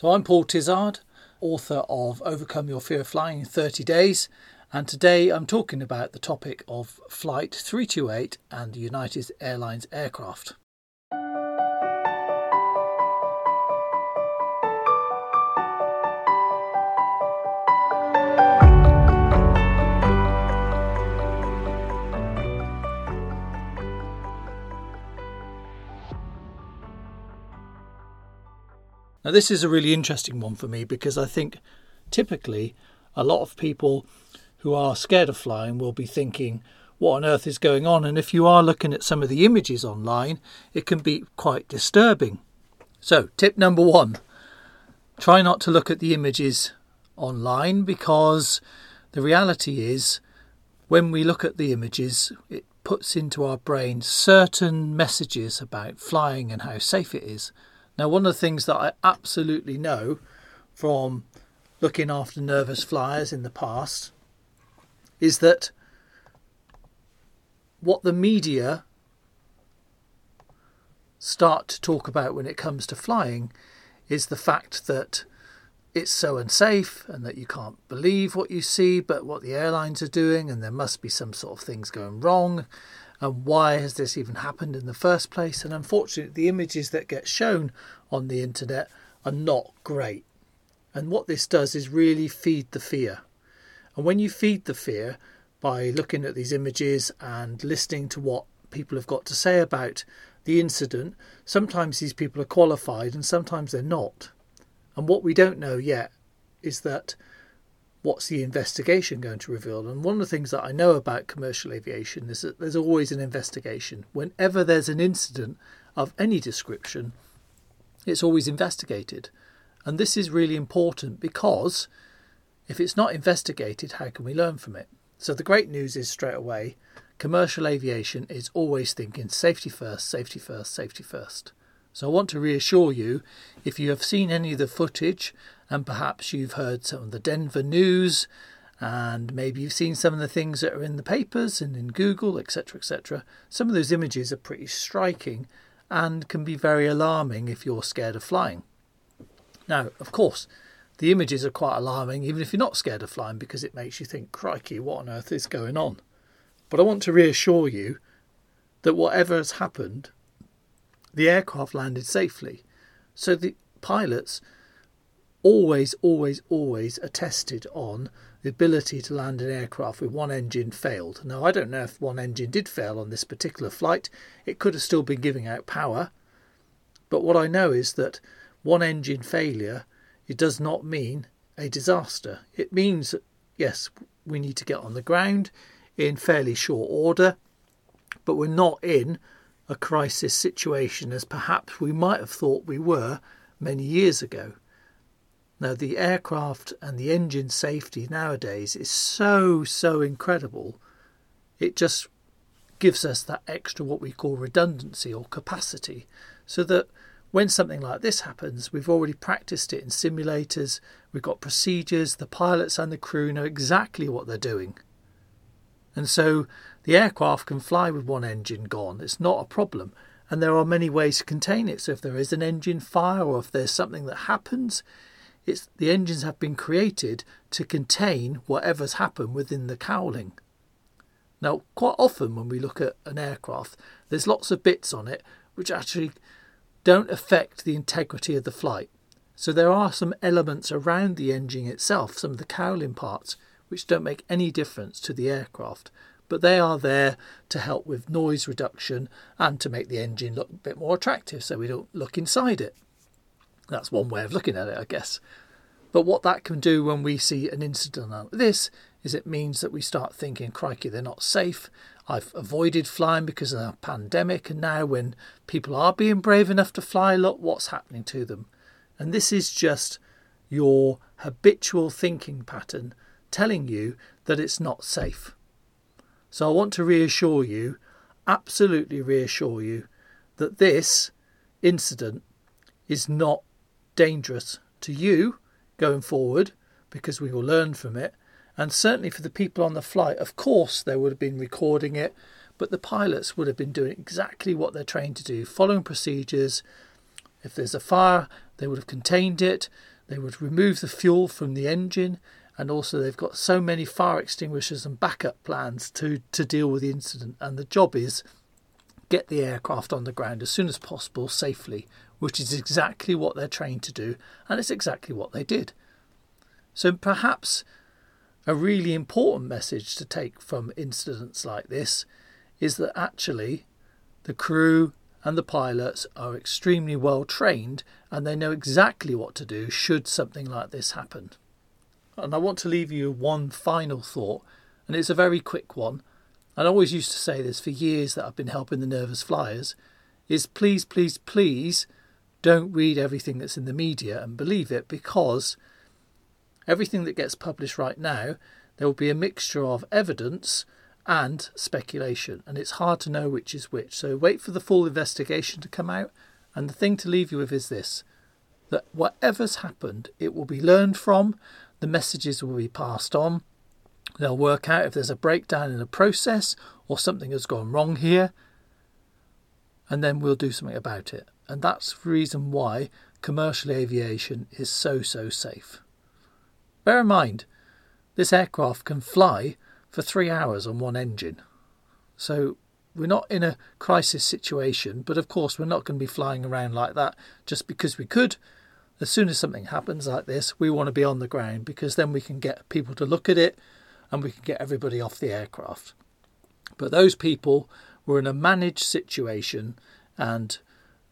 So I'm Paul Tizard, author of Overcome Your Fear of Flying in 30 Days, and today I'm talking about the topic of Flight 328 and the United Airlines aircraft. Now, this is a really interesting one for me because I think typically a lot of people who are scared of flying will be thinking, what on earth is going on? And if you are looking at some of the images online, it can be quite disturbing. So, tip number one try not to look at the images online because the reality is when we look at the images, it puts into our brain certain messages about flying and how safe it is. Now, one of the things that I absolutely know from looking after nervous flyers in the past is that what the media start to talk about when it comes to flying is the fact that it's so unsafe and that you can't believe what you see, but what the airlines are doing, and there must be some sort of things going wrong, and why has this even happened in the first place? And unfortunately, the images that get shown on the internet are not great. And what this does is really feed the fear. And when you feed the fear by looking at these images and listening to what people have got to say about the incident, sometimes these people are qualified and sometimes they're not. And what we don't know yet is that what's the investigation going to reveal? And one of the things that I know about commercial aviation is that there's always an investigation. Whenever there's an incident of any description, it's always investigated. And this is really important because if it's not investigated, how can we learn from it? So the great news is straight away commercial aviation is always thinking safety first, safety first, safety first. So I want to reassure you if you have seen any of the footage and perhaps you've heard some of the Denver news and maybe you've seen some of the things that are in the papers and in Google, etc., etc. Some of those images are pretty striking and can be very alarming if you're scared of flying. Now, of course, the images are quite alarming even if you're not scared of flying because it makes you think, crikey, what on earth is going on? But I want to reassure you that whatever has happened, the aircraft landed safely. So the pilots always, always, always attested on the ability to land an aircraft with one engine failed. Now, I don't know if one engine did fail on this particular flight, it could have still been giving out power. But what I know is that one engine failure, it does not mean a disaster. It means that, yes, we need to get on the ground in fairly short order, but we're not in a crisis situation as perhaps we might have thought we were many years ago. Now, the aircraft and the engine safety nowadays is so, so incredible. It just gives us that extra what we call redundancy or capacity so that when something like this happens, we've already practiced it in simulators, we've got procedures, the pilots and the crew know exactly what they're doing. And so the aircraft can fly with one engine gone, it's not a problem. And there are many ways to contain it. So if there is an engine fire or if there's something that happens, it's, the engines have been created to contain whatever's happened within the cowling. Now, quite often when we look at an aircraft, there's lots of bits on it which actually don't affect the integrity of the flight. So there are some elements around the engine itself, some of the cowling parts, which don't make any difference to the aircraft, but they are there to help with noise reduction and to make the engine look a bit more attractive so we don't look inside it. That's one way of looking at it, I guess. But what that can do when we see an incident like this is it means that we start thinking, crikey, they're not safe. I've avoided flying because of the pandemic, and now when people are being brave enough to fly, look what's happening to them. And this is just your habitual thinking pattern telling you that it's not safe. So I want to reassure you, absolutely reassure you, that this incident is not dangerous to you going forward because we will learn from it. And certainly for the people on the flight, of course, they would have been recording it, but the pilots would have been doing exactly what they're trained to do, following procedures. If there's a fire, they would have contained it, they would remove the fuel from the engine, and also they've got so many fire extinguishers and backup plans to, to deal with the incident. And the job is get the aircraft on the ground as soon as possible safely, which is exactly what they're trained to do, and it's exactly what they did. So perhaps a really important message to take from incidents like this is that actually the crew and the pilots are extremely well trained and they know exactly what to do should something like this happen. And I want to leave you one final thought, and it's a very quick one. I always used to say this for years that I've been helping the nervous flyers is please, please, please don't read everything that's in the media and believe it because everything that gets published right now, there will be a mixture of evidence and speculation, and it's hard to know which is which. So wait for the full investigation to come out. And the thing to leave you with is this that whatever's happened, it will be learned from, the messages will be passed on. They'll work out if there's a breakdown in a process or something has gone wrong here, and then we'll do something about it. And that's the reason why commercial aviation is so, so safe. Bear in mind, this aircraft can fly for three hours on one engine. So we're not in a crisis situation, but of course, we're not going to be flying around like that just because we could. As soon as something happens like this, we want to be on the ground because then we can get people to look at it and we can get everybody off the aircraft. But those people were in a managed situation, and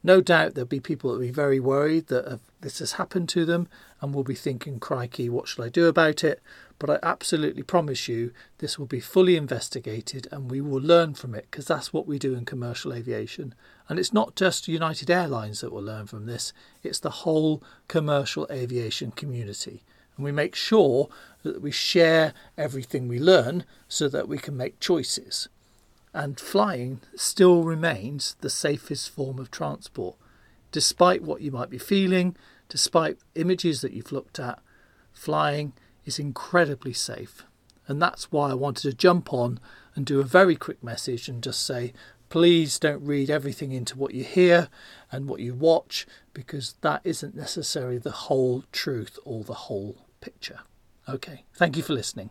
no doubt there'll be people that will be very worried that uh, this has happened to them and will be thinking, crikey, what shall I do about it? But I absolutely promise you this will be fully investigated and we will learn from it because that's what we do in commercial aviation. And it's not just United Airlines that will learn from this, it's the whole commercial aviation community. And we make sure that we share everything we learn so that we can make choices. And flying still remains the safest form of transport. Despite what you might be feeling, despite images that you've looked at, flying is incredibly safe. And that's why I wanted to jump on and do a very quick message and just say, please don't read everything into what you hear and what you watch because that isn't necessarily the whole truth or the whole picture. Okay, thank you for listening.